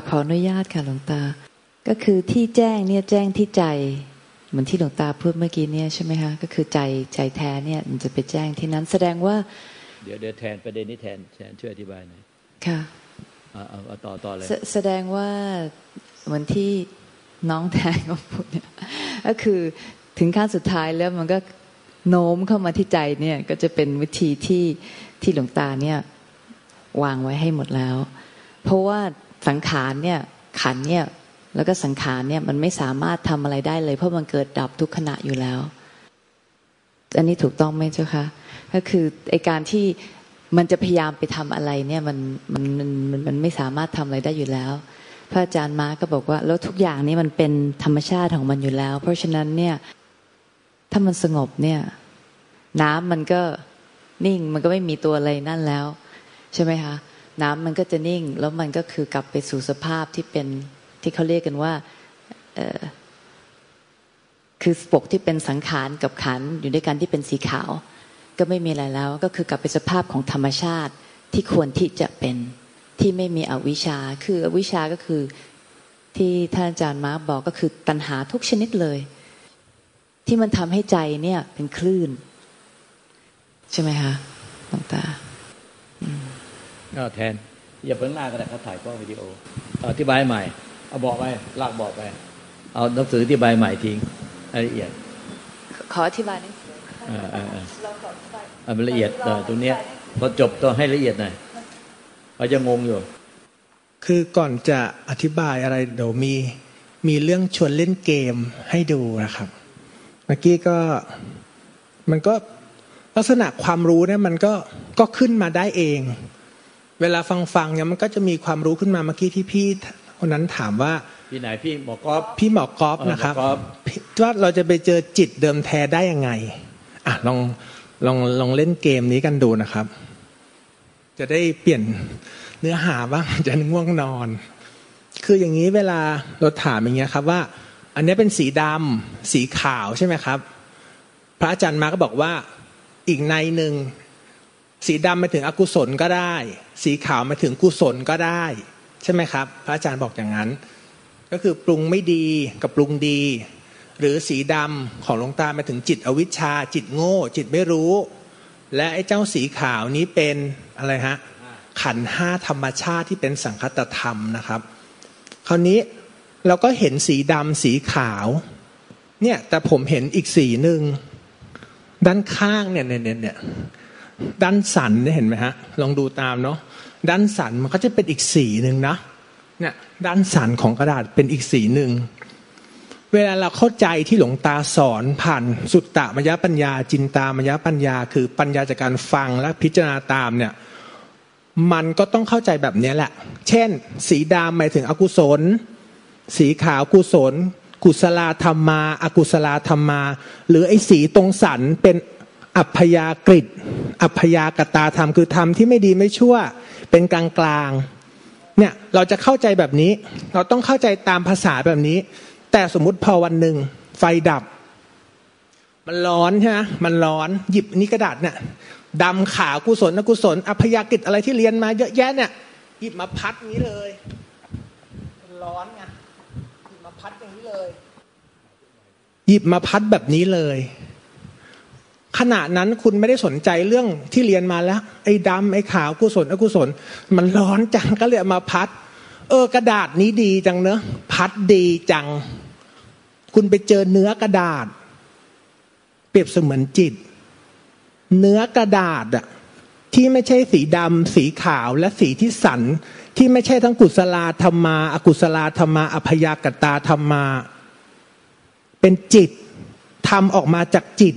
กลับขออนุญาตค่ะหลวงตา ก็คือที่แจ้งเนี่ยแจ้งที่ใจ เหมือนที่หลวงตาพูดเมื่อกี้เนี่ยใช่ไหมคะก็คือใจใจแท้เนี่ยมันจะไปแจ้งที่นั้นแสดงว่า เดี๋ยวเดี๋ยวแทนประเด็นนี้แทนแทนช่วยอธิบายหน่อยค่ะเอาเอาเอาต่อต่อเลยแสแสดงว่าเหมือนที่น้องแทนก็พูดเนี่ยก็คือถึงขั้นสุดท้ายแล้วมันก็โน้มเข้ามาที่ใจเนี่ยก็จะเป็นวิธีที่ที่หลวงตาเนี่ยวางไว้ให้หมดแล้ว เพราะว่า สังขารเนี่ยขันเนี่ยแล้วก็สังขารเนี่ยมันไม่สามารถทำอะไรได้เลย เพราะมันเกิดดับทุกขณะอยู่แล้ว อันนี้ถูกต้องไหมเจ้าคะก็คือไอการที่มันจะพยายามไปทำอะไรเนี่ยมันมันมันมันมันไม่สามารถทำอะไรได้อยู่แล้ว พระอาจารย์มาก็บอกว่า แล้วทุกอย่างนี้มันเป็นธรรมชาติของมันอยู่แล้ว เพราะฉะนั้นเนี่ยถ้ามันสงบเนี่ย น้ำมันก็นิ่งมันก็ไม่มีตัวอะไรนั่นแล้ว ใช่ไหมคะ น้ำมันก็จะนิ่ง แล้วมันก็คือกลับไปสู่สภาพที่เป็นที่เขาเรียกกันว่าคือปกที่เป็นสังขารกับขันอยู่ด้วยกันที่เป็นสีขาว ก็ไม่มีอะไรแล้วก็คือกลับไปสภาพของธรรมชาติที่ควรที่จะเป็นที่ไม่มีอวิชชา คืออวิชชาก็คือที่ท่านอาจารย์มาร์คบอกก็คือตัณหาทุกชนิดเลย ที่มันทำให้ใจเนี่ยเป็นคลื่น ใช่ไหมคะหลวงตาเอาแทน อย่าเพิ่งหน้าก็ได้เขาถ่ายกล้องวิดีโอเอาอธิบายใหม่ เอาบอกไปลากบอกไป เอาหนังสืออธิบายใหม่ทิ้งรายละเอียด ขออธิบายหนิดเออเออเออเอามันละเอียดเออตรงเนี้ยพอจบต้องให้ละเอียดหน่อยเขาจะงงอยู่ คือก่อนจะอธิบายอะไรเดี๋ยวมีมีเรื่องชวนเล่นเกมให้ดูนะครับเมื่อกี้ก็มันก็ลักษณะความรู้เนี่ยมันก็ก็ขึ้นมาได้เอง เวลาฟังฟังๆเนี่ยมันก็จะมีความรู้ขึ้นมาเมื่อกี้ที่พี่คนนั้นถามว่าพี่ไหนพี่หมอกอฟพี่หมอกอฟนะครับเออหมอกอฟพี่ว่าเราจะไปเจอจิตเดิมแท้ได้ยังไงอะลองลองลองเล่นเกมนี้กันดูนะครับ จะได้เปลี่ยนเนื้อหาบ้างจะง่วงนอน คืออย่างนี้เวลาเราถามอย่างเงี้ยครับว่า อันนี้เป็นสีดำสีขาวใช่ไหมครับ พระอาจารย์มาก็บอกว่าอีกในหนึ่ง สีดำมาถึงอกุศลก็ได้ สีขาวมาถึงกุศลก็ได้ ใช่ไหมครับ พระอาจารย์บอกอย่างนั้น ก็คือปรุงไม่ดีกับปรุงดี หรือสีดำของหลวงตามาถึงจิตอวิชชา จิตโง่ จิตไม่รู้ และไอ้เจ้าสีขาวนี้เป็นอะไรฮะขันห้าธรรมชาติที่เป็นสังคตธรรมนะครับ คราวนี้เราก็เห็นสีดำสีขาว เนี่ยแต่ผมเห็นอีกสีหนึ่งด้านข้างเนี่ยเนี่ยเนี่ย ด้านสันเนี่ยเห็นไหมฮะลองดูตามเนาะด้านสันมันก็จะเป็นอีกสีหนึ่งนะเนี่ยด้านสันของกระดาษเป็นอีกสีหนึ่งเวลาเราเข้าใจที่หลวงตาสอนผ่านสุตตมยปัญญา จินตามยปัญญา คือปัญญาจากการฟังและพิจารณาตามเนี่ยมันก็ต้องเข้าใจแบบนี้แหละ เช่น สีดำหมายถึงอกุศล สีขาวกุศล กุศลธรรมาอากุศลธรรมา หรือไอ้สีตรงสันเป็น อัพยากฤิอัพยากตาธรรมคือธรรมที่ไม่ดีไม่ชั่ว เป็นกลางกลางๆเนี่ยเราจะเข้าใจแบบนี้ เราต้องเข้าใจตามภาษาแบบนี้ แต่สมมุติพอวันหนึ่งไฟดับ มันร้อนใช่ไหมมันร้อนหยิบนี่กระดาษเนี่ยดำขาวกุศลอกุศลอัพยากฤิอะไรที่เรียนมาเยอะแยะเนี่ยหยิบมาพัดนี้เลยร้อนไงหยิบมาพัดอย่างนี้เลย หยิบมาพัดแบบนี้เลย ขณะนั้นคุณไม่ได้สนใจเรื่องที่เรียนมาแล้ว ไอ้ดำไอ้ขาวกุศลอกุศล มันร้อนจังก็เลยมาพัด เออกระดาษนี้ดีจังเนอะพัดดีจัง คุณไปเจอเนื้อกระดาษ เปรียบเสมือนจิต เนื้อกระดาษอะที่ไม่ใช่สีดำสีขาวและสีที่สัน ที่ไม่ใช่ทั้งกุศลธรรมา อกุศลธรรมา อพยากตาธรรมา เป็นจิตทำออกมาจากจิต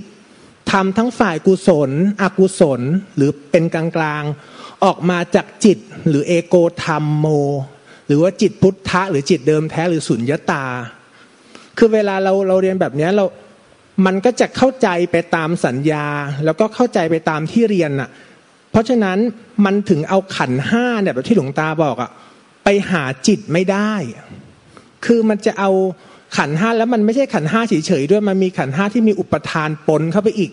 ทำทั้งฝ่ายกุศล อกุศลหรือเป็นกลางๆ ออกมาจากจิตหรือเอโกธรรมโม หรือว่าจิตพุทธะ หรือจิตเดิมแท้หรือสุญญตา คือเวลาเราเราเรียนแบบนี้เรามันก็จะเข้าใจไปตามสัญญา แล้วก็เข้าใจไปตามที่เรียนอะ เพราะฉะนั้นมันถึงเอาขันห้าเนี่ยแบบที่หลวงตาบอกอะไปหาจิตไม่ได้ คือมันจะเอา ขันห้าแล้วมันไม่ใช่ขันห้าเฉยๆด้วยมันมีขันห้าที่มีอุปทานปนเข้าไปอีก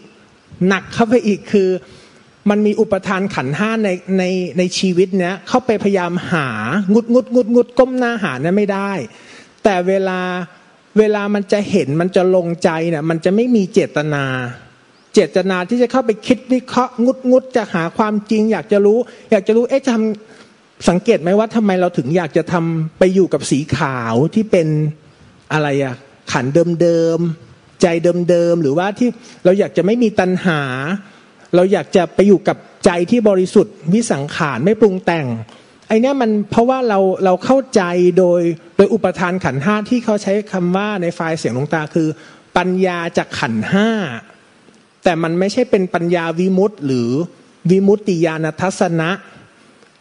หนักเข้าไปอีกคือ มันมีอุปทานขันห้าในในในชีวิตเนี้ยเข้าไปพยายามหางุดงุดงุดงุดก้มหน้าหาเนี่ยไม่ได้ แต่เวลาเวลามันจะเห็นมันจะลงใจเนี่ยมันจะไม่มีเจตนา เจตนาที่จะเข้าไปคิดวิเคราะห์งุดงุดจะหาความจริง อยากจะรู้ อยากจะรู้เอ๊ะทำสังเกตไหมว่าทำไมเราถึงอยากจะทำไปอยู่กับสีขาวที่เป็น อะไรอะขันเดิมๆใจเดิมๆหรือว่าที่เราอยากจะไม่มีตัณหา เราอยากจะไปอยู่กับใจที่บริสุทธิ์วิสังขารไม่ปรุงแต่งไอเนี้ยมันเพราะว่าเราเราเข้าใจโดยโดยอุปทานขันห้าที่เขาใช้คำว่าในไฟล์เสียงลวงตาคือ ปัญญาจากขันห้าแต่มันไม่ใช่เป็นปัญญาวิมุตต์หรือวิมุตติญาณทัศนะ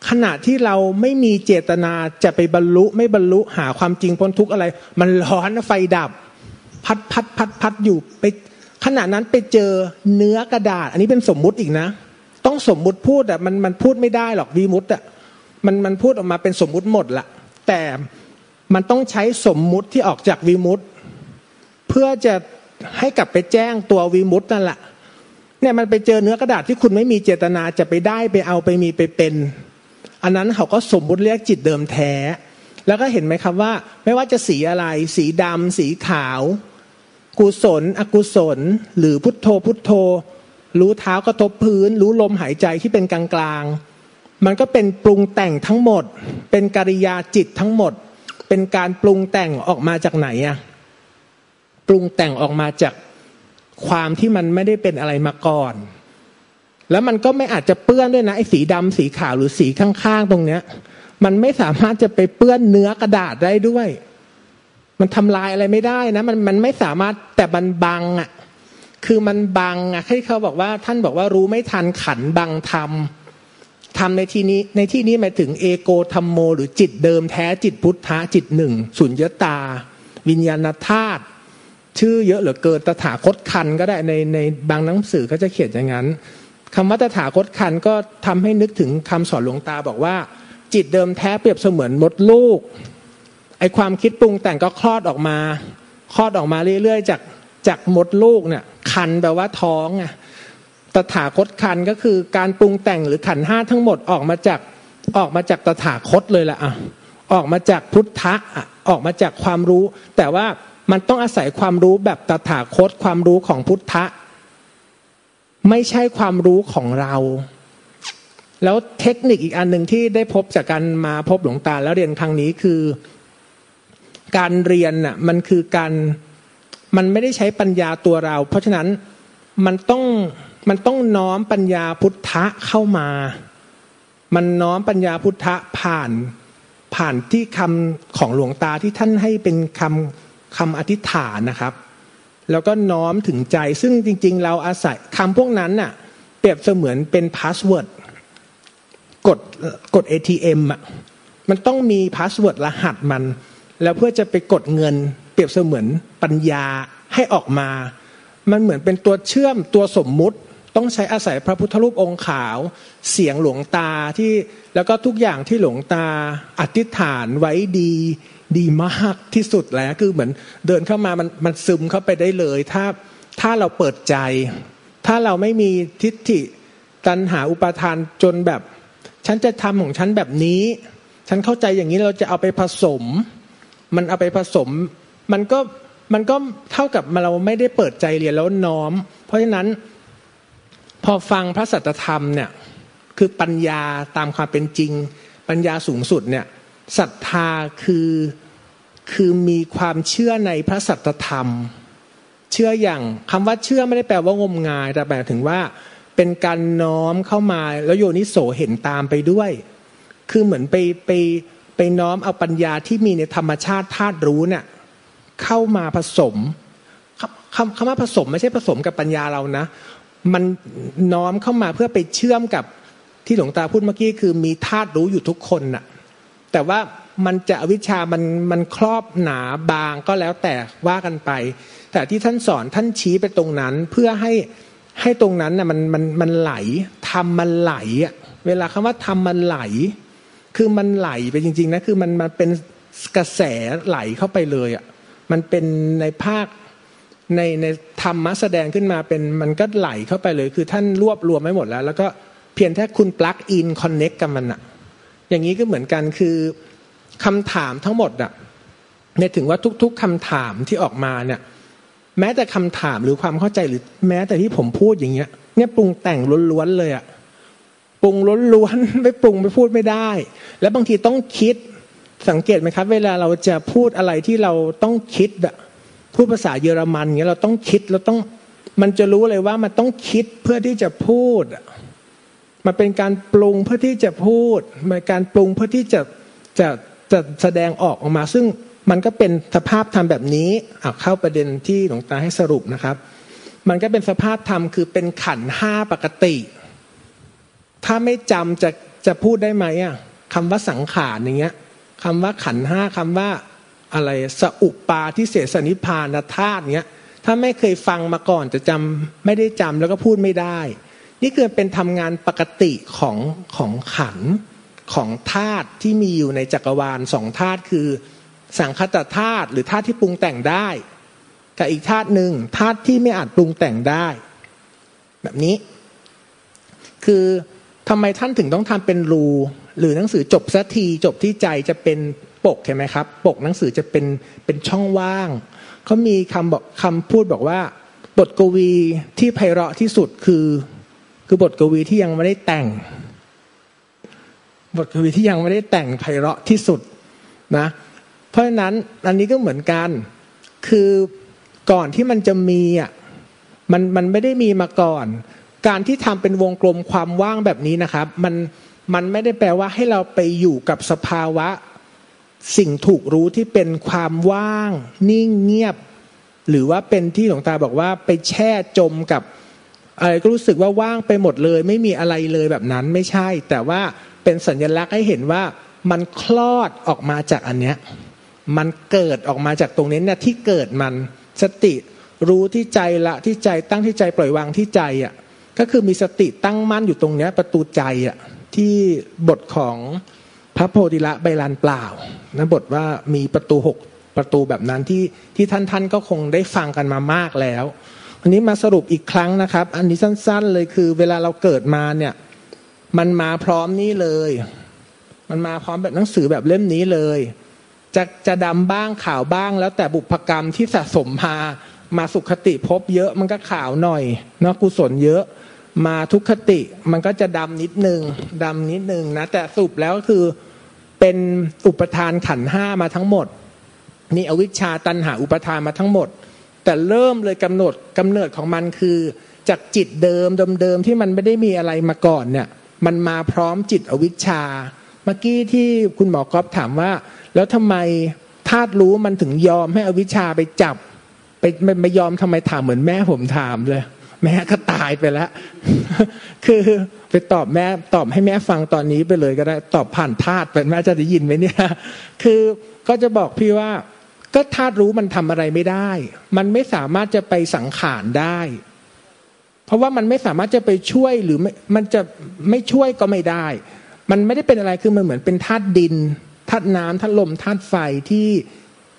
ขณะที่เราไม่มีเจตนาจะไปบรรลุ ไม่บรรลุหาความจริงพ้นทุกข์อะไร มันร้อนไฟดับ พัดพัดพัดพัดอยู่ไปขณะนั้นไปเจอเนื้อกระดาษ อันนี้เป็นสมมุติอีกนะ ต้องสมมุติพูดอะมันมันพูดไม่ได้หรอกวิมุตอะมันมันพูดออกมาเป็นสมมุติหมดละแต่มันต้องใช้สมมุติที่ออกจากวิมุตเพื่อจะให้กลับไปแจ้งตัววิมุตนั่นแหละเนี่ยมันไปเจอเนื้อกระดาษที่คุณไม่มีเจตนาจะไปได้ไปเอาไปมีไปเป็น อันนั้นเขาก็สมมุติเรียกจิตเดิมแท้ แล้วก็เห็นไหมครับว่า ไม่ว่าจะสีอะไร สีดำสีขาว กุศล อกุศล หรือพุทโธพุทโธ รู้เท้ากระทบพื้น รู้ลมหายใจที่เป็นกลางกลางมันก็เป็นปรุงแต่งทั้งหมด เป็นกิริยาจิตทั้งหมด เป็นการปรุงแต่งออกมาจากไหนอะปรุงแต่งออกมาจากความที่มันไม่ได้เป็นอะไรมาก่อน แล้วมันก็ไม่อาจจะเปื้อนด้วยนะไอ้สีดำสีขาวหรือสีข้างๆตรงเนี้ย มันไม่สามารถจะไปเปื้อนเนื้อกระดาษได้ด้วย มันทำลายอะไรไม่ได้นะ มันมันไม่สามารถแต่มันบังอะ คือมันบังอะที่เขาบอกว่า ท่านบอกว่ารู้ไม่ทันขันบังธรรมธรรมในที่นี้ในที่นี้หมายถึงเอโกธรรมโม หรือจิตเดิมแท้จิตพุทธะจิตหนึ่งสุญญตา วิญญาณธาตุชื่อเยอะเหลือเกินตถาคตคันก็ได้ในในบางหนังสือเขาจะเขียนอย่างนั้น คำว่าตถาคตคันก็ทำให้นึกถึงคำสอนหลวงตาบอกว่า จิตเดิมแท้เปรียบเสมือนมดลูกไอความคิดปรุงแต่งก็คลอดออกมา คลอดออกมาเรื่อยๆ จากจากมดลูกเนี่ยคันแปลว่าท้องไงตถาคตคันก็คือการปรุงแต่งหรือขันห้าทั้งหมดออกมาจากออกมาจากตถาคตเลยละอะออกมาจากพุทธะออกมาจากความรู้ แต่ว่ามันต้องอาศัยความรู้แบบตถาคตความรู้ของพุทธะ ไม่ใช่ความรู้ของเรา แล้วเทคนิคอีกอันหนึ่งที่ได้พบจากการมาพบหลวงตาแล้วเรียนครั้งนี้คือ การเรียนน่ะมันคือการมันไม่ได้ใช้ปัญญาตัวเรา เพราะฉะนั้นมันต้องมันต้องน้อมปัญญาพุทธะเข้ามา มันน้อมปัญญาพุทธะผ่านผ่านที่คำของหลวงตาที่ท่านให้เป็นคำคำอธิษฐานนะครับ แล้วก็น้อมถึงใจ ซึ่งจริง ๆ เราอาศัยคำพวกนั้นน่ะเปรียบเสมือนเป็น password กดกด ATM อะมันต้องมี password รหัสมัน แล้วเพื่อจะไปกดเงิน เปรียบเสมือนปัญญาให้ออกมา มันเหมือนเป็นตัวเชื่อมตัวสมมุติต้องใช้อาศัยพระพุทธรูปองค์ขาว เสียงหลวงตาที่แล้วก็ทุกอย่างที่หลวงตาอธิษฐานไว้ดี ดีมากที่สุดแล้วคือเหมือนเดินเข้ามามันมันซึมเข้าไปได้เลย ถ้าถ้าเราเปิดใจ ถ้าเราไม่มีทิฏฐิตัณหาอุปาทานจนแบบ ฉันจะทำของฉันแบบนี้ ฉันเข้าใจอย่างนี้เราจะเอาไปผสม มันเอาไปผสม มันก็มันก็เท่ากับเราไม่ได้เปิดใจเรียนแล้วน้อม เพราะฉะนั้น พอฟังพระสัจธรรมเนี่ยคือปัญญาตามความเป็นจริง ปัญญาสูงสุดเนี่ยศรัทธาคือ คือมีความเชื่อในพระสัจธรรม เชื่ออย่างคำว่าเชื่อไม่ได้แปลว่างมงาย แต่แปลถึงว่าเป็นการน้อมเข้ามาแล้วโยนิโสเห็นตามไปด้วย คือเหมือนไปไปไปน้อมเอาปัญญาที่มีในธรรมชาติธาตุรู้เนี่ยเข้ามาผสมคำคำว่าผสมไม่ใช่ผสมกับปัญญาเรานะ มันน้อมเข้ามาเพื่อไปเชื่อมกับที่หลวงตาพูดเมื่อกี้คือมีธาตุรู้อยู่ทุกคนน่ะ แต่ว่า มันจะอวิชามันมันครอบหนาบางก็แล้วแต่ว่ากันไป แต่ที่ท่านสอนท่านชี้ไปตรงนั้นเพื่อให้ให้ตรงนั้นน่ะมันมันมันไหลทำมันไหลอะเวลาคำว่าทำมันไหล คือมันไหลไปจริง ๆนะคือมันมันเป็นกระแสไหลเข้าไปเลยอะมันเป็นในภาคในในธรรมะแสดงขึ้นมาเป็นมันก็ไหลเข้าไปเลย คือท่านรวบรวมไว้หมดแล้ว แล้วก็เพียงแค่คุณปลั๊กอินคอนเน็กกับมันอะอย่างนี้ก็เหมือนกันคือ คำถามทั้งหมดอะในถึงว่าทุก ๆคำถามที่ออกมาเนี่ย แม้แต่คำถามหรือความเข้าใจหรือแม้แต่ที่ผมพูดอย่างเงี้ย เนี่ยปรุงแต่งล้วนๆเลยอะปรุงล้วนๆไม่ปรุงไม่พูดไม่ได้ แล้วบางทีต้องคิดสังเกตไหมครับ เวลาเราจะพูดอะไรที่เราต้องคิดอะพูดภาษาเยอรมันเงี้ยเราต้องคิดเราต้องมันจะรู้เลยว่ามันต้องคิดเพื่อที่จะพูด มันเป็นการปรุงเพื่อที่จะพูดมันการปรุงเพื่อที่จะจะ จะแสดงออกออกมา ซึ่งมันก็เป็นสภาพธรรมแบบนี้เอาเข้าประเด็นที่หลวงตาให้สรุปนะครับ มันก็เป็นสภาพธรรมคือเป็นขันห้าปกติ ถ้าไม่จำจะจะพูดได้ไหมอะคำว่าสังขารอย่างเงี้ยคำว่าขันห้าคำว่าอะไรสอุปาที่เสสนิพานธาตุเนี้ยถ้าไม่เคยฟังมาก่อนจะจำไม่ได้จำแล้วก็พูดไม่ได้ นี่คือเป็นทำงานปกติของของขัน ของธาตุที่มีอยู่ในจักรวาลสองธาตุคือ สังคตธาตุหรือธาตุที่ปรุงแต่งได้กับอีกธาตุหนึ่งธาตุที่ไม่อาจปรุงแต่งได้ แบบนี้ คือทำไมท่านถึงต้องทำเป็นรูหรือหนังสือจบสักทีจบที่ใจจะเป็นปกใช่ไหมครับ ปกหนังสือจะเป็นเป็นช่องว่างเขามีคำบอกคำพูดบอกว่า บทกวีที่ไพเราะที่สุดคือ คือบทกวีที่ยังไม่ได้แต่ง บทกวีที่ยังไม่ได้แต่งไพเราะที่สุดนะเพราะฉะนั้นอันนี้ก็เหมือนกันคือก่อนที่มันจะมีอะมันมันไม่ได้มีมาก่อน การที่ทำเป็นวงกลมความว่างแบบนี้นะครับ มันมันไม่ได้แปลว่าให้เราไปอยู่กับสภาวะ สิ่งถูกรู้ที่เป็นความว่าง นิ่งเงียบ หรือว่าเป็นที่หลวงตาบอกว่าไปแช่จมกับอะไรก็รู้สึกว่าว่างไปหมดเลย ไม่มีอะไรเลยแบบนั้นไม่ใช่ แต่ว่า เป็นสัญลักษณ์ให้เห็นว่ามันคลอดออกมาจากอันเนี้ยมันเกิดออกมาจากตรงนี้เนี่ยที่เกิดมันสติรู้ที่ใจละที่ใจตั้งที่ใจปล่อยวางที่ใจอะก็คือมีสติตั้งมั่นอยู่ตรงเนี้ยประตูใจอะที่บทของพระโพธิละใบลานเปล่านะบทว่ามีประตูหกประตูแบบนั้นที่ที่ท่านท่านก็คงได้ฟังกันมามากแล้ววันนี้มาสรุปอีกครั้งนะครับ อันนี้สั้น ๆ เลยคือเวลาเราเกิดมาเนี่ย มันมาพร้อมนี้เลย มันมาพร้อมแบบหนังสือแบบเล่มนี้เลย จะจะดำบ้างขาวบ้างแล้วแต่บุพกรรมที่สะสมมา มาสุขติพบเยอะมันก็ขาวหน่อยเนาะกุศลเยอะ มาทุกขติมันก็จะดำนิดนึงดำนิดนึงนะแต่สุปแล้วก็คือเป็นอุปทานขันห้ามาทั้งหมดนี่อวิชชาตันหาอุปทานมาทั้งหมด แต่เริ่มเลยกำหนดกำเนิดของมันคือ จากจิตเดิมเดิมที่มันไม่ได้มีอะไรมาก่อนเนี่ย มันมาพร้อมจิตอวิชชา เมื่อกี้ที่คุณหมอกรอบถามว่า แล้วทำไมธาตุรู้มันถึงยอมให้อวิชชาไปจับ ไปไม่ยอมทำไมถามเหมือนแม่ผมถามเลย แม่ก็ตายไปแล้ว คือไปตอบแม่ตอบให้แม่ฟังตอนนี้ไปเลยก็ได้ตอบผ่านธาตุเป็นแม่จะได้ยินไหมเนี่ย คือก็จะบอกพี่ว่า ก็ธาตุรู้มันทำอะไรไม่ได้ มันไม่สามารถจะไปสังขารได้ เพราะว่ามันไม่สามารถจะไปช่วยหรือมันจะไม่ช่วยก็ไม่ได้ มันไม่ได้เป็นอะไรคือมันเหมือนเป็นธาตุดินธาตุน้ำธาตุลมธาตุไฟที่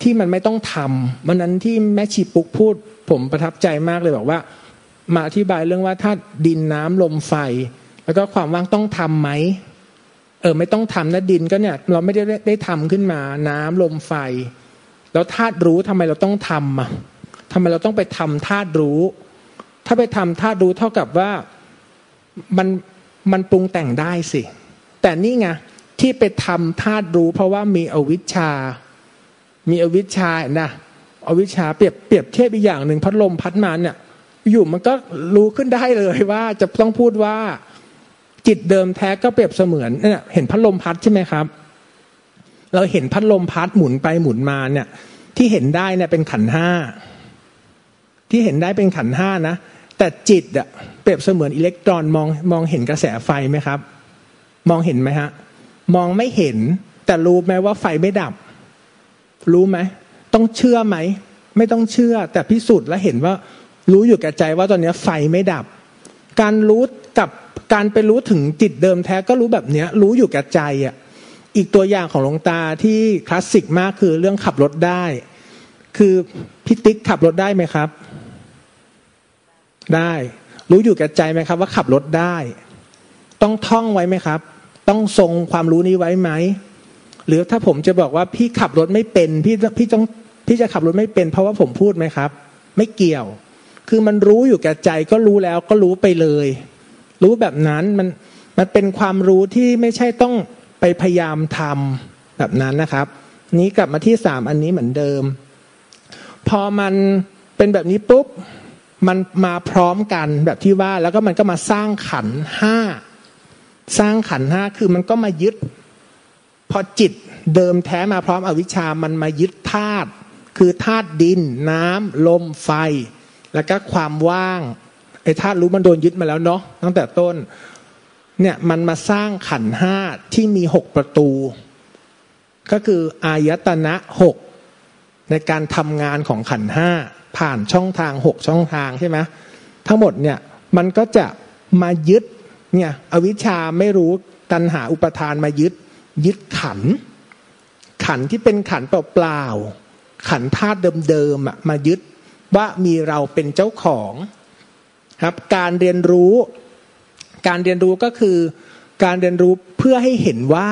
ที่มันไม่ต้องทำวันนั้นที่แม่ชีปุกพูด ผมประทับใจมากเลยบอกว่า มาอธิบายเรื่องว่าธาตุดินน้ำลมไฟ แล้วก็ความว่างต้องทำไหมเออไม่ต้องทำนะดินก็เนี่ย เราไม่ได้ได้ทำขึ้นมา น้ำลมไฟ แล้วธาตุรู้ทำไมเราต้องทำอะทำไมเราต้องไปทำธาตุรู้ ถ้าไปทำธาตุรู้เท่ากับว่ามันมันปรุงแต่งได้สิ แต่นี่ไงที่ไปทำธาตุรู้ เพราะว่ามีอวิชชา มีอวิชชานะอวิชชาเปรียบเปรียบเทียบอีกอย่างหนึ่งพัดลมพัดมาเนี่ย อยู่มันก็รู้ขึ้นได้เลยว่าจะต้องพูดว่าจิตเดิมแท้ก็เปรียบเสมือนเนี่ยเห็นพัดลมพัดใช่ไหมครับ เราเห็นพัดลมพัดหมุนไปหมุนมาเนี่ย ที่เห็นได้เนี่ยเป็นขันห้าที่เห็นได้เป็นขันห้านะ แต่จิตอะเปรียบเสมือนอิเล็กตรอนมองมองเห็นกระแสไฟไหมครับ มองเห็นไหมฮะ มองไม่เห็น แต่รู้ไหมว่าไฟไม่ดับ รู้ไหมต้องเชื่อไหม ไม่ต้องเชื่อ แต่พิสูจน์และเห็นว่า รู้อยู่แก่ใจว่าตอนนี้ไฟไม่ดับ การรู้กับการไปรู้ถึงจิตเดิมแท้ก็รู้แบบเนี้ย รู้อยู่แกับใจอะอีกตัวอย่างของหลวงตาที่คลาสสิกมากคือเรื่องขับรถได้ คือพิติ๊กขับรถได้ไหมครับ ได้ รู้อยู่แกับใจไหมครับ ว่าขับรถได้ ต้องท่องไว้ไหมครับ ต้องทรงความรู้นี้ไว้ไหมหรือถ้าผมจะบอกว่าพี่ขับรถไม่เป็น พี่พี่ต้องพี่จะขับรถไม่เป็น เพราะว่าผมพูดไหมครับ ไม่เกี่ยว คือมันรู้อยู่แก่ใจก็รู้แล้วก็รู้ไปเลย รู้แบบนั้นมันมันเป็นความรู้ที่ไม่ใช่ต้องไปพยายามทำแบบนั้นนะครับ นี้กลับมาที่สามอันนี้เหมือนเดิม พอมันเป็นแบบนี้ปุ๊บ มันมาพร้อมกันแบบที่ว่าแล้วก็มันก็มาสร้างขันห้าสร้างขันห้าคือมันก็มายึด พอจิตเดิมแท้มาพร้อมอวิชามันมายึดธาตุคือธาตุดิน น้ำลมไฟ แล้วก็ความว่างไอ้ธาตุรู้มันโดนยึดมาแล้วเนาะตั้งแต่ต้นเนี่ยมันมาสร้างขันห้าที่มีหกประตู ก็คืออายตนะหกในการทำงานของขันห้า ผ่านช่องทางหกช่องทางใช่ไหมทั้งหมดเนี่ยมันก็จะมายึดเนี่ยอวิชชาไม่รู้ตัณหาอุปทานมายึด ยึดขัน ขันที่เป็นขันเปล่าๆขันธาตุเดิมๆมายึดว่ามีเราเป็นเจ้าของครับ การเรียนรู้ การเรียนรู้ก็คือ การเรียนรู้เพื่อให้เห็นว่า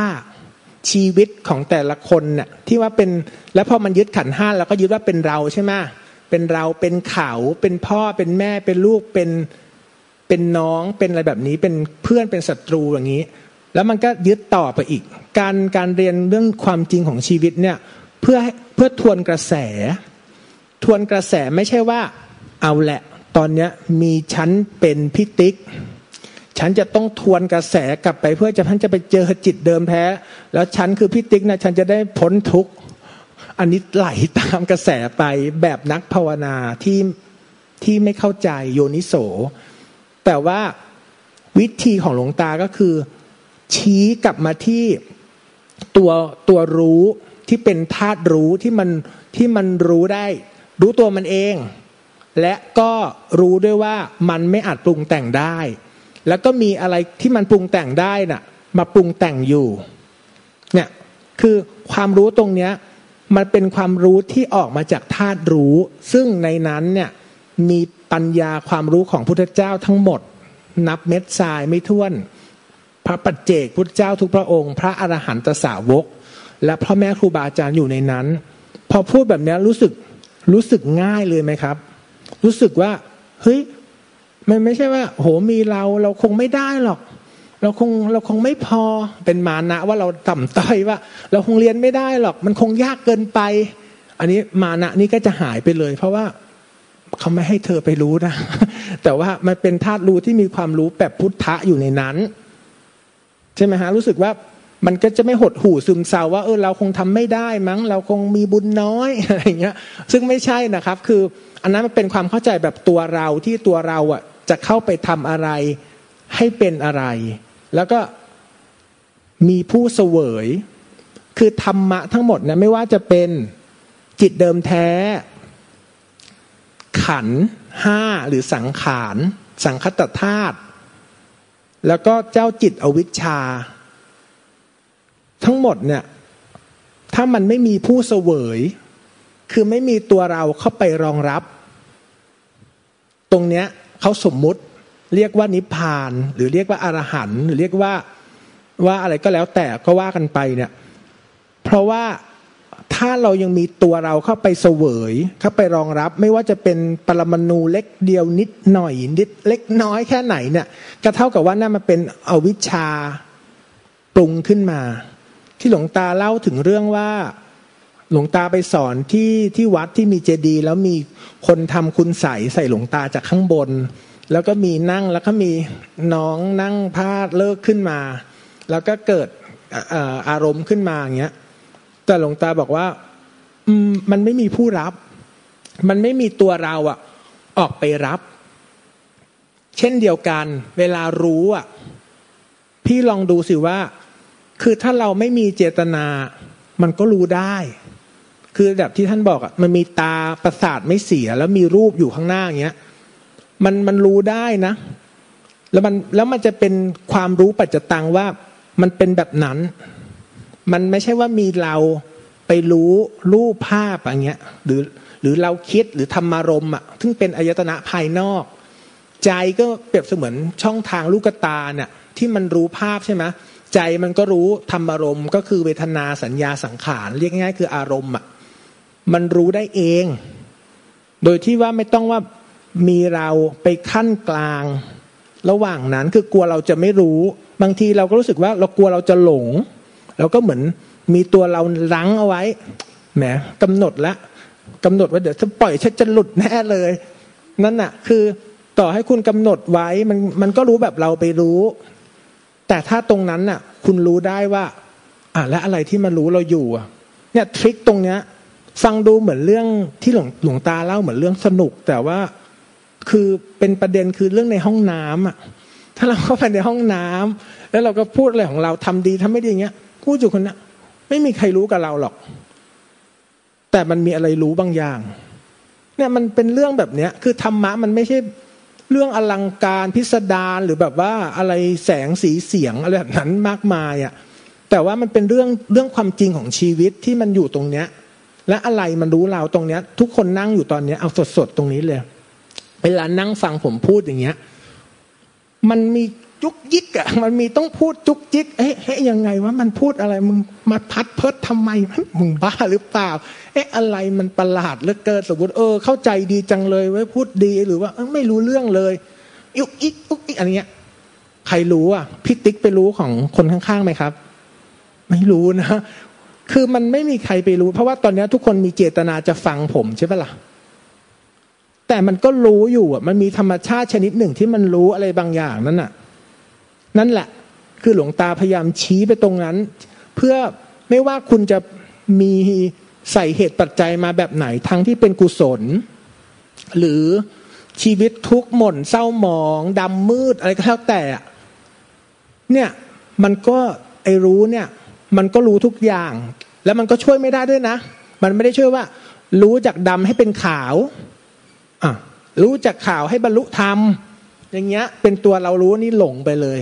ชีวิตของแต่ละคนเนี่ยที่ว่าเป็นแล้วพอมันยึดขันห้าแล้วก็ยึดว่าเป็นเราใช่ไหม เป็นเราเป็นเขาเป็นพ่อเป็นแม่เป็นลูกเป็นเป็นน้องเป็นอะไรแบบนี้เป็นเพื่อนเป็นศัตรูอย่างนี้ แล้วมันก็ยึดต่อไปอีก การการเรียนเรื่องความจริงของชีวิตเนี่ยเพื่อเพื่อทวนกระแส ทวนกระแสไม่ใช่ว่า เอาแหละ ตอนเนี้ยมีชั้นเป็นพิติกฉันจะต้องทวนกระแสกลับไปเพื่อจะฉันจะไปเจอจิตเดิมแท้ แล้วฉันคือพิติกนะฉันจะได้พ้นทุกข์ อันนี้ไหลตามกระแสไปแบบนักภาวนาที่ที่ไม่เข้าใจโยนิโส แต่ว่าวิธีของหลวงตาก็คือ ชี้กลับมาที่ตัวตัวรู้ที่เป็นธาตุรู้ที่มันที่มันรู้ได้ รู้ตัวมันเอง และก็รู้ด้วยว่ามันไม่อาจปรุงแต่งได้ แล้วก็มีอะไรที่มันปรุงแต่งได้น่ะ มาปรุงแต่งอยู่ เนี่ยคือความรู้ตรงเนี้ย มันเป็นความรู้ที่ออกมาจากธาตุรู้ ซึ่งในนั้นเนี่ยมีปัญญาความรู้ของพุทธเจ้าทั้งหมด นับเม็ดทรายไม่ท้วน พระปัจเจกพุทธเจ้าทุกพระองค์ พระอรหันตสาวก และพ่อแม่ครูบาอาจารย์อยู่ในนั้น พอพูดแบบนี้รู้สึกรู้สึกง่ายเลยไหมครับ รู้สึกว่า เฮ้ยมันไม่ใช่ว่า โหมีเราเราคงไม่ได้หรอก เราคงเราคงไม่พอเป็นมานะว่าเราต่ำต้อยว่า เราคงเรียนไม่ได้หรอก มันคงยากเกินไป อันนี้มานะนี่ก็จะหายไปเลย เพราะว่าเขาไม่ให้เธอไปรู้นะ แต่ว่ามันเป็นธาตุรู้ที่มีความรู้แบบพุทธะอยู่ในนั้น ใช่ไหมฮะรู้สึกว่ามันก็จะไม่หดหู่ซึมเศร้าว่าเออเราคงทำไม่ได้มั้ง เราคงมีบุญน้อยอะไรเงี้ย ซึ่งไม่ใช่นะครับ คืออันนั้นมันเป็นความเข้าใจแบบตัวเราที่ตัวเราอะจะเข้าไปทำอะไรให้เป็นอะไร แล้วก็มีผู้เสวย คือธรรมะทั้งหมดนะไม่ว่าจะเป็นจิตเดิมแท้ ขันห้าหรือสังขาร สังคตธาตุแล้วก็เจ้าจิตอวิชชา ทั้งหมดเนี่ย ถ้ามันไม่มีผู้เสวย คือไม่มีตัวเราเข้าไปรองรับ ตรงเนี้ยเขาสมมุติ เรียกว่านิพพาน หรือเรียกว่าอารหันต์หรือเรียกว่าว่าอะไรก็แล้วแต่ก็ว่ากันไปเนี่ย เพราะว่าถ้าเรายังมีตัวเราเข้าไปเสวยเข้าไปรองรับ ไม่ว่าจะเป็นปรมาณูเล็กเดียวนิดหน่อยนิดเล็กน้อยแค่ไหนเนี่ย ก็เท่ากับว่านั่นมันเป็นอวิชชาปรุงขึ้นมา ที่หลวงตาเล่าถึงเรื่องว่าหลวงตาไปสอนที่ที่วัดที่มีเจดีย์แล้วมีคนทำคุณใสใส่หลวงตาจากข้างบน แล้วก็มีนั่งแล้วก็มีน้องนั่งพาดเลิกขึ้นมา แล้วก็เกิดอารมณ์ขึ้นมาอย่างเงี้ยแต่หลวงตาบอกว่ามันไม่มีผู้รับ มันไม่มีตัวเราอะออกไปรับ เช่นเดียวกัน เวลารู้อะพี่ลองดูสิว่า คือถ้าเราไม่มีเจตนา มันก็รู้ได้ คือแบบที่ท่านบอกอะมันมีตาประสาทไม่เสีย แล้วมีรูปอยู่ข้างหน้าอย่างเงี้ย มันมันรู้ได้นะ แล้วมันแล้วมันจะเป็นความรู้ปัจจตังว่ามันเป็นแบบนั้น มันไม่ใช่ว่ามีเราไปรู้รูปภาพอย่างเงี้ยหรือหรือเราคิดหรือธรรมารมอะซึ่งเป็นอายตนะภายนอก ใจก็เปรียบเสมือนช่องทางลูกตาเนี่ยที่มันรู้ภาพใช่ไหมใจมันก็รู้ธรรมอารมณ์ก็คือเวทนาสัญญาสังขารเรียกง่ายๆคืออารมณ์อะมันรู้ได้เอง โดยที่ว่าไม่ต้องว่า มีเราไปขั้นกลาง ระหว่างนั้นคือกลัวเราจะไม่รู้ บางทีเราก็รู้สึกว่าเรากลัวเราจะหลง เราก็เหมือนมีตัวเราลังเอาไว้แหมกำหนดละกำหนดว่าเดี๋ยวถ้าปล่อยฉันจะหลุดแน่เลย นั่นน่ะ คือต่อให้คุณกำหนดไว้มันมันก็รู้แบบเราไปรู้ แต่ถ้าตรงนั้นน่ะ คุณรู้ได้ว่า อะและอะไรที่มันรู้เราอยู่อะเนี่ยทริคตรงเนี้ยฟังดูเหมือนเรื่องที่หลวงหลวงตาเล่าเหมือนเรื่องสนุก แต่ว่า คือเป็นประเด็นคือเรื่องในห้องน้ำอะถ้าเราเข้าไปในห้องน้ำแล้วเราก็พูดอะไรของเราทำดีทำไม่ดีอย่างเงี้ยพูดอยู่คนนี้นไม่มีใครรู้กับเราหรอก แต่มันมีอะไรรู้บางอย่าง เนี่ยมันเป็นเรื่องแบบเนี้ย คือธรรมะมันไม่ใช่เรื่องอลังการพิสดารหรือแบบว่าอะไรแสงสีเสียงอะไรแบบนั้นมากมายอะแต่ว่ามันเป็นเรื่องเรื่องความจริงของชีวิตที่มันอยู่ตรงเนี้ย และอะไรมันรู้เราตรงเนี้ย ทุกคนนั่งอยู่ตอนเนี้ยเอาสดๆตรงนี้เลย เวลานั่งฟังผมพูดอย่างเงี้ย มันมีจุกยิกอะมันมีต้องพูดจุกจิกเอ๊ะเฮ้ยยังไงว่ามันพูดอะไรมึงมาพัดเพิดทำไมมึงบ้าหรือเปล่า เอ๊ะอะไรมันประหลาดเหลือเกินสมมติเออ เข้าใจดีจังเลยไว้พูดดีหรือว่าไม่รู้เรื่องเลยยุกอิกยุกอิกอะไรเงี้ย ใครรู้อะพี่ติ๊กไปรู้ของคนข้างๆไหมครับ ไม่รู้นะคือมันไม่มีใครไปรู้ เพราะว่าตอนนี้ทุกคนมีเจตนาจะฟังผมใช่ปะล่ะ แต่มันก็รู้อยู่อะ มันมีธรรมชาติชนิดหนึ่งที่มันรู้อะไรบางอย่างนั่นอะ นั่นแหละ คือหลวงตาพยายามชี้ไปตรงนั้น เพื่อไม่ว่าคุณจะมีใส่เหตุปัจจัยมาแบบไหนทั้งที่เป็นกุศล หรือชีวิตทุกข์หม่นเศร้าหมองดำมืดอะไรก็แล้วแต่เนี่ยมันก็ไอรู้เนี่ย มันก็รู้ทุกอย่าง แล้วมันก็ช่วยไม่ได้ด้วยนะ มันไม่ได้ช่วยว่า รู้จากดำให้เป็นขาว รู้จากข่าวให้บรรลุธรรมอย่างเงี้ย เป็นตัวเรารู้นี่หลงไปเลย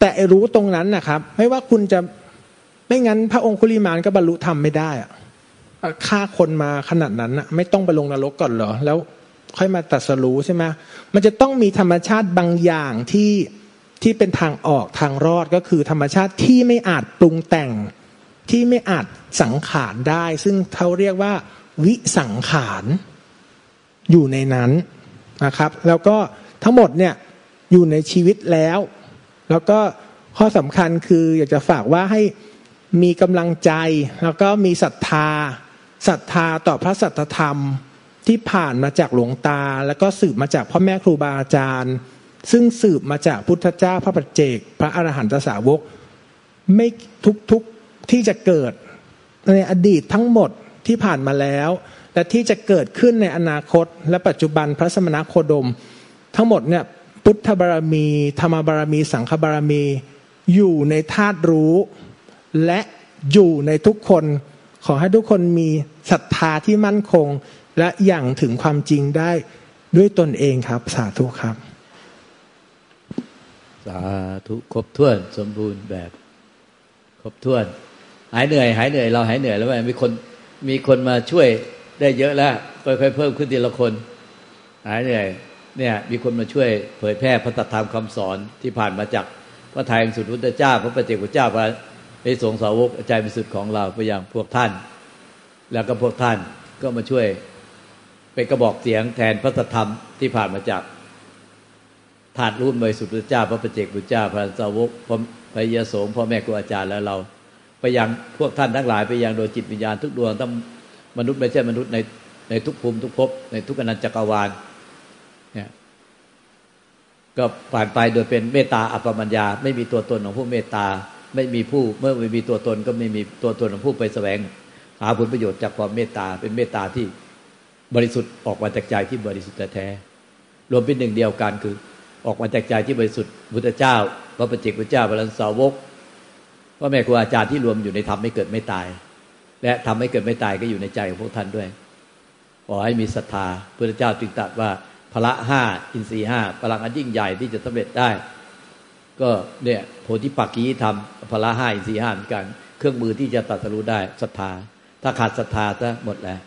แต่รู้ตรงนั้นนะครับ ไม่ว่าคุณจะไม่งั้นพระองคุลิมานก็บรรลุธรรมไม่ได้อะฆ่าคนมาขนาดนั้นอะไม่ต้องไปลงนรกก่อนเหรอ แล้วค่อยมาตัดสรู้ใช่ไหมมันจะต้องมีธรรมชาติบางอย่างที่ที่เป็นทางออกทางรอดก็คือธรรมชาติที่ไม่อาจปรุงแต่งที่ไม่อาจสังขารได้ ซึ่งเขาเรียกว่าวิสังขาร อยู่ในนั้นนะครับ แล้วก็ทั้งหมดเนี่ยอยู่ในชีวิตแล้ว แล้วก็ข้อสำคัญคืออยากจะฝากว่าให้มีกำลังใจ แล้วก็มีศรัทธาศรัทธาต่อพระสัทธรรมที่ผ่านมาจากหลวงตา แล้วก็สืบมาจากพ่อแม่ครูบาอาจารย์ ซึ่งสืบมาจากพุทธเจ้าพระปัจเจก พระอรหันตสาวก ไม่ทุกๆที่จะเกิดในอดีตทั้งหมดที่ผ่านมาแล้ว และที่จะเกิดขึ้นในอนาคต และปัจจุบันพระสมณโคดม ทั้งหมดเนี่ยพุทธบารมี ธรรมบารมี สังฆบารมี อยู่ในธาตุรู้ และอยู่ในทุกคน ขอให้ทุกคนมีศรัทธาที่มั่นคง และอย่างถึงความจริงได้ด้วยตนเองครับ สาธุครับ สาธุครบถ้วนสมบูรณ์แบบ ครบถ้วน หายเหนื่อย หายเหนื่อยเราหายเหนื่อยแล้วมีคนมีคนมาช่วย ได้เยอะแล้วค่อยๆเพิ่มขึ้นทีละคนหายเหนื่อยเนี่ยมีคนมาช่วยเผยแพร่พระธรรมคำสอนที่ผ่านมาจากพระไทยสุดพุทธเจ้า พระปฏิเจกเจ้าพระในสงสาวกอาจารย์มิสุดของเราไปยังพวกท่าน แล้วก็พวกท่านก็มาช่วยเป็นกระบอกเสียงแทนพระธรรมที่ผ่านมาจากถาดรุ่นบริสุทธิ์เจ้า พระปฏิเจกพุทธเจ้าพระสาวกพระพระยาโสมพ่อแม่ครูอาจารย์แล้วเรา ไปยังพวกท่านทั้งหลายไปยังโดยจิตวิญญาณทุกดวงทั้ง มนุษย์ไม่ใช่มนุษย์ในในทุกภูมิทุกภพในทุกอนันตจักรวาลเนี่ยก็ผ่านไปโดยเป็นเมตตาอัปมัญญา ไม่มีตัวตนของผู้เมตตา ไม่มีผู้เมื่อไม่มีตัวตน ก็ไม่มีตัวตนของผู้ไปแสวง หาผลประโยชน์จากความเมตตา เป็นเมตตาที่บริสุทธิ์ออกมาจากใจที่บริสุทธิ์แท้รวมเป็นหนึ่งเดียวกันคือ ออกมาจากใจที่บริสุทธิ์พุทธเจ้าพระปฏิเจกพุทธเจ้าพระสาวกพ่อแม่ครูอาจารย์ที่รวมอยู่ในธรรมไม่เกิดไม่ตาย และทำให้เกิดไม่ตายก็อยู่ในใจของพวกท่านด้วย ขอให้มีศรัทธาพระเจ้าจึงตรัสว่าพละห้าอินทรีห้าพลังอันยิ่งใหญ่ที่จะสำเร็จได้ ก็เนี่ยโพธิปักกีทำพละห้าอินทรีห้าเหมือนกัน เครื่องมือที่จะตัดสรู้ได้ศรัทธา ถ้าขาดศรัทธาจะหมดแล้ว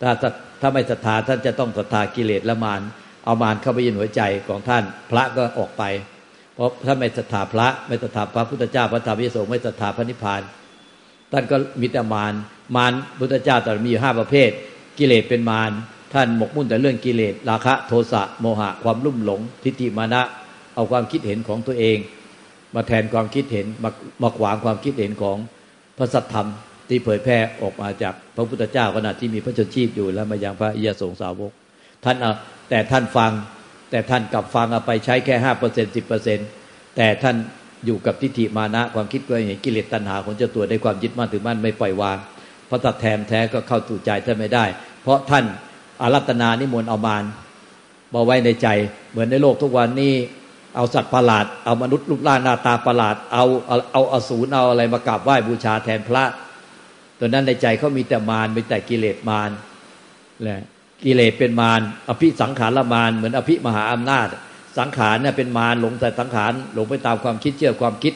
ถ้าถ้าไม่ศรัทธาท่านจะต้องศรัทธากิเลสและมารเอามารเข้าไปยินหัวใจของท่าน พระก็ออกไป เพราะถ้าไม่ศรัทธาพระ ไม่ศรัทธาพระพุทธเจ้าพระธรรมวิโสไม่ศรัทธาพระนิพพาน ท่านก็มีแต่มาร มารพุทธเจ้าแต่มีอยู่ห้าประเภท กิเลสเป็นมารท่านหมกมุ่นแต่เรื่องกิเลสราคะโทสะโมหะความลุ่มหลง ทิฏฐิมานะเอาความคิดเห็นของตัวเอง มาแทนความคิดเห็นมามาขวางความคิดเห็นของพระสัทธรรมที่เผยแพร่ออกมาจากพระพุทธเจ้าขณะที่มีพระชนชีพอยู่แล้วมายังพระอิยสงสาวก ท่านเอาแต่ท่านฟังแต่ท่านกลับฟังเอาไปใช้แค่ห้าเปอร์เซ็นสิบเปอร์เซ็นแต่ท่านอยู่กับทิฏฐิมานะความคิดก็เห็นกิเลสตัณหาของเจ้าตัวได้ความยึดมั่นถือมั่นไม่ปล่อยวาง พระตัดแทมแท้ก็เข้าสู่ใจท่านไม่ได้ เพราะท่านอารัตนานิมนต์เอามานมาไว้ในใจเหมือนในโลกทุกวันนี้เอาสัตว์ประหลาดเอามนุษย์รูปร่างหน้าตาประหลาดเอาเอาเอาอสูรเอาอะไรมากราบไหว้บูชาแทนพระตัวนั้นในใจเขามีแต่มารมีแต่กิเลสมารแหละกิเลสเป็นมารอภิสังขารมารเหมือนอภิมหาอำนาจ สังขารเนี่ยเป็นมารหลงแต่สังขารหลงไปตามความคิดเชื่อความคิด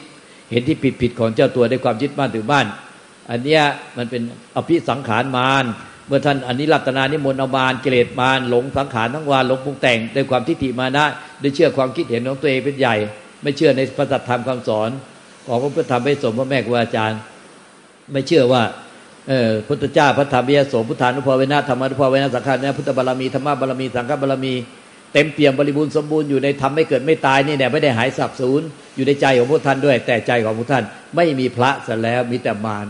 เห็นที่ผิดผิดของเจ้าตัวด้ความยึดมั่นถือมั่น อันเนี้ยมันเป็นอภิสังขารมารเมื่อท่านอันนี้รัตนานิมนต์เอามารกิเลสมารหลงสังขารทั้งวันหลงปรุงแต่งด้วยความทิฏฐิมานะด้วยเชื่อความคิดเห็นของตัวเองเป็นใหญ่ ไม่เชื่อในพระธรรมคำสอน ของพระพุทธธรรมให้สมพระแม่ครูอาจารย์ ไม่เชื่อว่าเออพุทธเจ้าพระธรรมวิยโสพุทธานุภาเวนะธรรมานุภาเวนะสังฆานะพุทธบารมีธรรมบารมีสังฆบารมี เต็มเปี่ยมบริบูรณ์สมบูรณ์อยู่ในธรรมไม่เกิดไม่ตายนี่แน่ไม่ได้หายสับสูญอยู่ในใจของพวกท่านด้วย แต่ใจของพวกท่านไม่มีพระเสร็จแล้วมีแต่มาร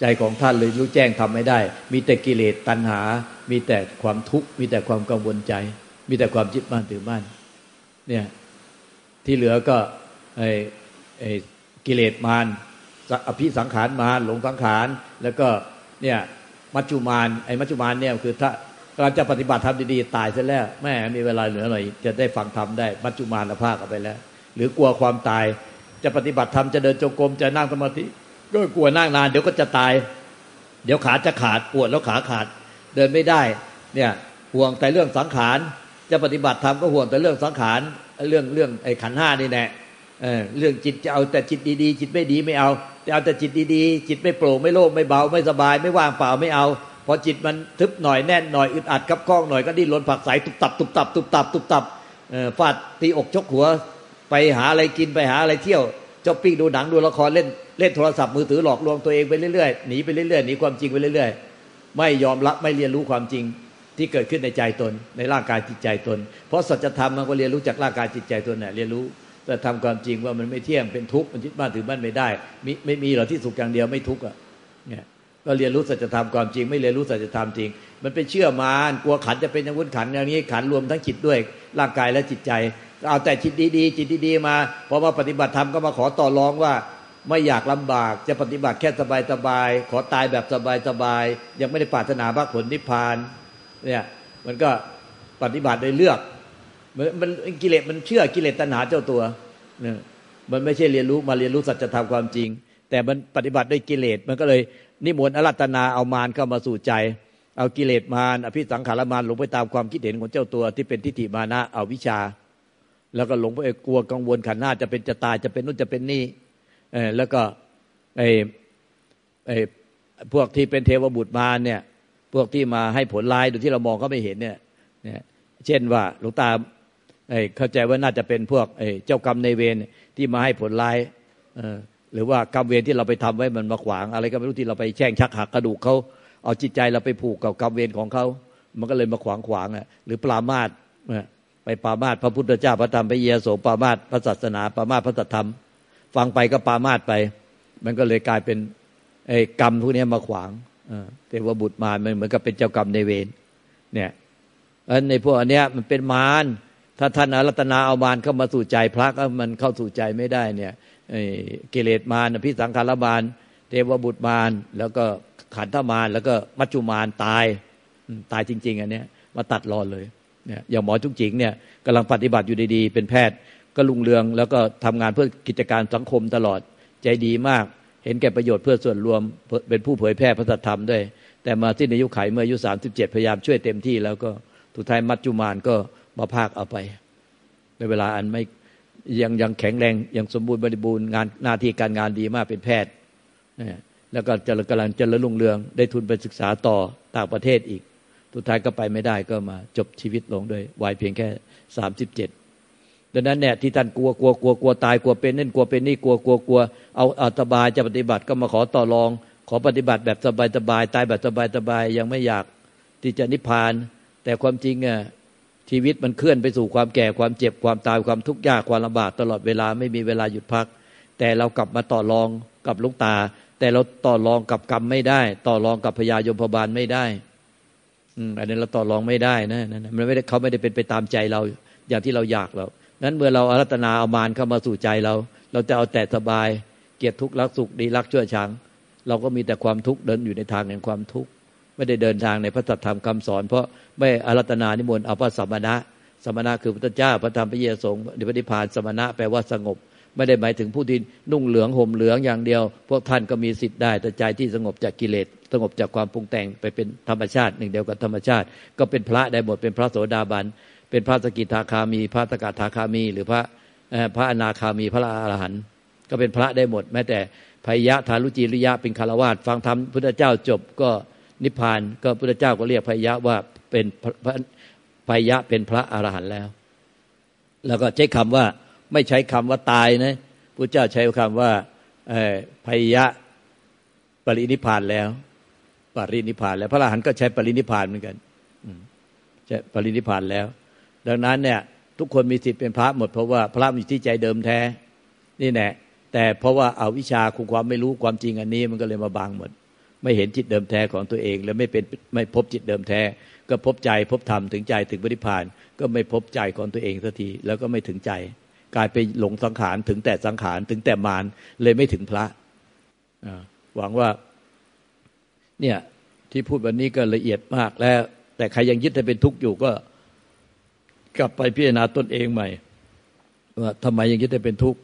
ใจของท่านเลยรู้แจ้งทำไม่ได้ มีแต่กิเลสตัณหา มีแต่ความทุกข์ มีแต่ความกังวลใจ มีแต่ความยึดมั่นถือมั่นเนี่ยที่เหลือก็ไอ้ไอ้กิเลสมารอภิสังขารมารหลงสังขารแล้วก็เนี่ยมัจจุมานไอ้มัจจุมานเนี่ยคือถ้าการจะปฏิบัติทำดีๆตายเสร็จแล้วแม่มีเวลาเหลือหน่อย จะได้ฟังธรรมได้มัจจุมานภาคเอาไปแล้ว หรือกลัวความตายจะปฏิบัติธรรมจะเดินจงกรมจะนั่งสมาธิ ก็กลัวนั่งนานเดี๋ยวก็จะตาย เดี๋ยวขาจะขาดปวดแล้วขาขาด เดินไม่ได้ เนี่ยห่วงแต่เรื่องสังขาร จะปฏิบัติธรรมก็ห่วงแต่เรื่องสังขารเรื่องเรื่องไอ้ขันห้านี่แน่เรื่องจิตจะเอาแต่จิตดีๆ จิตไม่ดีไม่เอาจะเอาแต่จิตดีๆ จิตไม่โปร่งไม่โล่งไม่เบาไม่สบาย ไม่ว่างเปล่าไม่เอาพอจิตมันทึบหน่อยแน่นหน่อยอึดอัดกับข้องหน่อยก็ดิ้นรนผักใสตุบตับตุบตับตุบตับตุบตับฟาดตีอกชกหัว ไปหาอะไรกินไปหาอะไรเที่ยว จ้าปิ้งดูหนังดูละครเล่นเล่นโทรศัพท์มือถือหลอกลวงตัวเองไปเรื่อยๆหนีไปเรื่อยๆหนีความจริงไปเรื่อยๆ ไม่ยอมรับไม่เรียนรู้ความจริงที่เกิดขึ้นในใจตน ในร่างกายจิตใจตน เพราะสัจธรรมมันก็เรียนรู้จากร่างกายจิตใจตนเนี่ยเรียนรู้แต่ทำความจริงว่ามันไม่เที่ยงเป็นทุกข์มันยึดบ้านถือบ้านไม่ได้ไม่ไม่มีหรอกที่สุขอย่างเดียวไม่ทุกข์อะเนี่ยก็เรียนรู้สัจธรรมความจริง ไม่เรียนรู้สัจธรรมจริง มันเป็นเชื่อมานกลัวขันจะเป็นอย่างวุ้นขันอย่างนี้ขันรวมทั้งจิตด้วยร่างกายและจิตใจ เอาแต่จิตดีๆจิตดีๆมาพอมาปฏิบัติธรรมก็มาขอต่อรองว่าไม่อยากลำบากจะปฏิบัติแค่สบายสบายขอตายแบบสบายสบายยังไม่ได้ปรารถนามรรคผลนิพพานเนี่ยมันก็ปฏิบัติโดยเลือกมันมันกิเลสมันเชื่อกิเลสตัณหาเจ้าตัวเนี่ยมันไม่ใช่เรียนรู้มาเรียนรู้สัจธรรมความจริง แต่มันปฏิบัติด้วยกิเลสมันก็เลยนิมนต์อรัตนาเอามารเข้ามาสู่ใจ เอากิเลสมารอภิสังขารมารลงไปตามความคิดเห็นของเจ้าตัวที่เป็นทิฏฐิมานะเอาวิชา แล้วก็หลงไปกลัวกังวลขันหน้าจะเป็นจะตายจะเป็นนู่นจะเป็นนี่เออแล้วก็ไอ้ไอ้พวกที่เป็นเทวบุตรมาเนี่ย พวกที่มาให้ผลร้ายโดยที่เรามองก็ไม่เห็นเนี่ยเนี่ยเช่นว่าหลวงตาเข้าใจว่าน่าจะเป็นพวกเจ้ากรรมในเวรที่มาให้ผลร้ายหรือว่ากรรมเวรที่เราไปทำไว้มันมาขวาง อะไรก็ไม่รู้ที่เราไปแช่งชักหักกระดูกเขาเอาจิตใจเราไปผูกกับกรรมเวรของเขา มันก็เลยมาขวางขวางอะหรือปรามาสไปปามาสพระพุทธเจ้าพระธรรมพระเยโสปามาสพระศาสนาปามาสพระธรรม ฟังไปก็ปามาสไป มันก็เลยกลายเป็นไอ้กรรมพวกนี้มาขวางเทวบุตรมารมันเหมือนกับเป็นเจ้ากรรมในเวรเนี่ยอันในพวกอันเนี้ยมันเป็นมารถ้าท่านอารัตนาเอามารเข้ามาสู่ใจพระก็มันเข้าสู่ใจไม่ได้เนี่ยกิเลสมารพิสังขารมารเทวบุตรมารแล้วก็ขันธมารแล้วก็มัจจุมารตายตายจริง ๆ อันเนี้ยมาตัดรอนเลย เนี่ยอย่างหมอจุกจิงเนี่ยกำลังปฏิบัติอยู่ดีๆ เป็นแพทย์ก็ลุงเรือง แล้วก็ทำงานเพื่อกิจการสังคมตลอดใจดีมาก เห็นแก่ประโยชน์เพื่อส่วนรวมเป็นผู้เผยแพร่พระธรรมด้วย แต่มาที่ในยุคไขเมื่ออายุสามสิบเจ็ดพยายามช่วยเต็มที่แล้วก็ทุกท้ายมัจจุมานก็มาภาคเอาไป ในเวลาอันไม่ยังยังแข็งแรงยังสมบูรณ์บริบูรณ์งานหน้าที่การงานดีมากเป็นแพทย์ แล้วก็จะกำลังเจริญรุ่งเรือง ได้ทุนไปศึกษาต่อต่างประเทศอีก ทุกท้ายก็ไปไม่ได้ก็มาจบชีวิตลงด้วยวัยเพียงแค่สามสิบเจ็ดดังนั้นเนี่ยที่ท่านกลัวกลัวกลัวกลัวตายกลัวเป็นนั่นกลัวเป็นนี่กลัวกลัวกลัวเอาอาสบายจะปฏิบัติก็มาขอต่อรอง ขอปฏิบัติแบบสบายสบายตายแบบสบายสบายยังไม่อยากที่จะนิพพาน แต่ความจริงอะชีวิตมันเคลื่อนไปสู่ความแก่ความเจ็บความตายความทุกข์ยากความลำบากตลอดเวลาไม่มีเวลาหยุดพัก แต่เรากลับมาต่อรองกับลูกตา แต่เราต่อรองกับกรรมไม่ได้ ต่อรองกับพยายมพบาลไม่ได้ อันนี้นเราต่อรองไม่ได้นะนั่นมันไม่ได้เขาไม่ได้เป็นไปตามใจเรา อย่างที่เราอยากเรานั้นเมื่อเราอารัตนาเอามารเข้ามาสู่ใจเรา เราจะเอาแต่สบาย เกียรติทุกข์รักสุขดีรักชั่วชัง เราก็มีแต่ความทุกข์เดินอยู่ในทางแห่งความทุกข์ไม่ได้เดินทางในพระธรรมคำสอน เพราะไม่อารัตนานิมนต์เอาพระสมณะสมณะคือพระเจ้าพระธรรมพระเยซูสงฆ์ปฏิพานสมณะแปลว่าสงบ ไม่ได้หมายถึงผู้ที่นุ่งเหลืองห่มเหลืองอย่างเดียว พวกท่านก็มีสิทธิ์ได้แต่ใจที่สงบจากกิเลส สงบจากความปรุงแต่งไปเป็นธรรมชาติหนึ่งเดียวกับธรรมชาติ ก็เป็นพระได้หมดเป็นพระโสดาบัน เป็นพระสกิทาคามี พระสกทาคามี หรือพระพระอนาคามีพระอรหันต์ก็เป็นพระได้หมด แม้แต่พยะทารุจีริยะเป็นคารวาสฟังธรรมพุทธเจ้าจบก็นิพพานก็พุทธเจ้าก็เรียกพยะว่าเป็นพระพยะเป็นพระอรหันต์แล้ว แล้วก็ใช้คำว่าไม่ใช้คำว่าตายนะพระเจ้าใช้คำว่าพยะปรินิพานแล้ว ปรินิพานแล้ว พระอรหันต์ก็ใช้ปรินิพานเหมือนกันจะปรินิพานแล้ว ดังนั้นเนี่ยทุกคนมีสิทธิ์เป็นพระหมดเพราะว่าพระมีที่ใจเดิมแท้ นี่แน่แต่เพราะว่าเอาวิชาคุความไม่รู้ความจริงอันนี้มันก็เลยมาบางหมด ไม่เห็นจิตเดิมแท้ของตัวเอง แล้วไม่เป็นไม่พบจิตเดิมแท้ ก็พบใจพบธรรมถึงใจถึงปฏิพานก็ไม่พบใจของตัวเองสักทีแล้วก็ไม่ถึงใจ กลายไปหลงสังขารถึงแต่สังขารถึงแต่มารเลยไม่ถึงพระหวังว่า เนี่ยที่พูดวันนี้ก็ละเอียดมากแล้ว แต่ใครยังยึดให้เป็นทุกข์อยู่ก็ กลับไปพิจารณาตนเองใหม่ว่าทำไมยังยึดให้เป็นทุกข์